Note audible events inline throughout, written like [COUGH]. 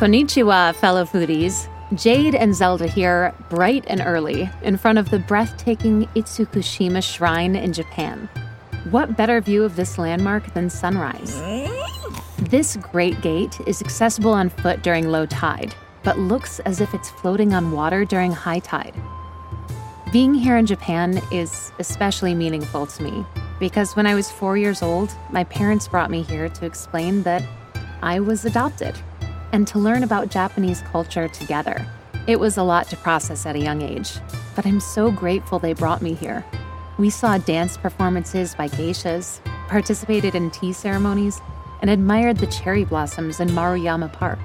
Konnichiwa, fellow foodies. Jade and Zelda here, bright and early, in front of the breathtaking Itsukushima Shrine in Japan. What better view of this landmark than sunrise? This great gate is accessible on foot during low tide, but looks as if it's floating on water during high tide. Being here in Japan is especially meaningful to me because when I was four years old, my parents brought me here to explain that I was adopted and to learn about Japanese culture together. It was a lot to process at a young age, but I'm so grateful they brought me here. We saw dance performances by geishas, participated in tea ceremonies, and admired the cherry blossoms in Maruyama Park.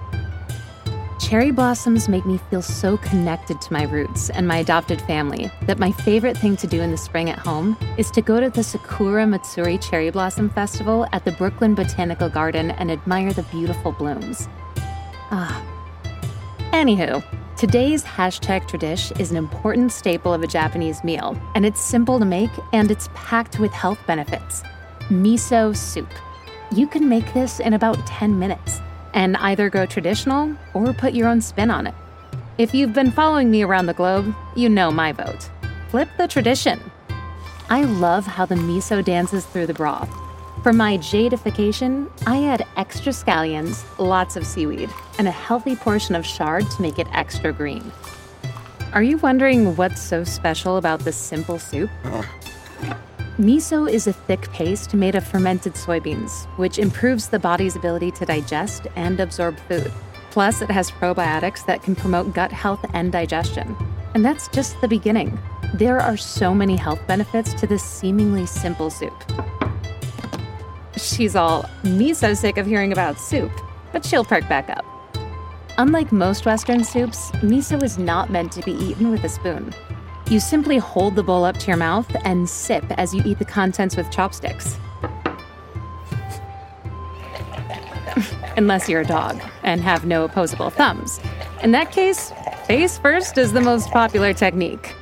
Cherry blossoms make me feel so connected to my roots and my adopted family that my favorite thing to do in the spring at home is to go to the Sakura Matsuri Cherry Blossom Festival at the Brooklyn Botanical Garden and admire the beautiful blooms. Ah. Anywho, today's hashtag tradish is an important staple of a Japanese meal, and it's simple to make and it's packed with health benefits. Miso soup. You can make this in about 10 minutes and either go traditional or put your own spin on it. If you've been following me around the globe, you know my vote. Flip the tradition. I love how the miso dances through the broth. For my jadification, I add extra scallions, lots of seaweed, and a healthy portion of chard to make it extra green. Are you wondering what's so special about this simple soup? Miso is a thick paste made of fermented soybeans, which improves the body's ability to digest and absorb food. Plus, it has probiotics that can promote gut health and digestion. And that's just the beginning. There are so many health benefits to this seemingly simple soup. She's all me so sick of hearing about soup, but she'll perk back up. Unlike most Western soups, miso is not meant to be eaten with a spoon. You simply hold the bowl up to your mouth and sip as you eat the contents with chopsticks. [LAUGHS] Unless you're a dog and have no opposable thumbs. In that case, face first is the most popular technique.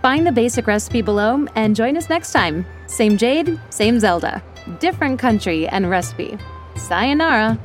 Find the basic recipe below and join us next time. Same Jade, same Zelda. Different country and recipe. Sayonara.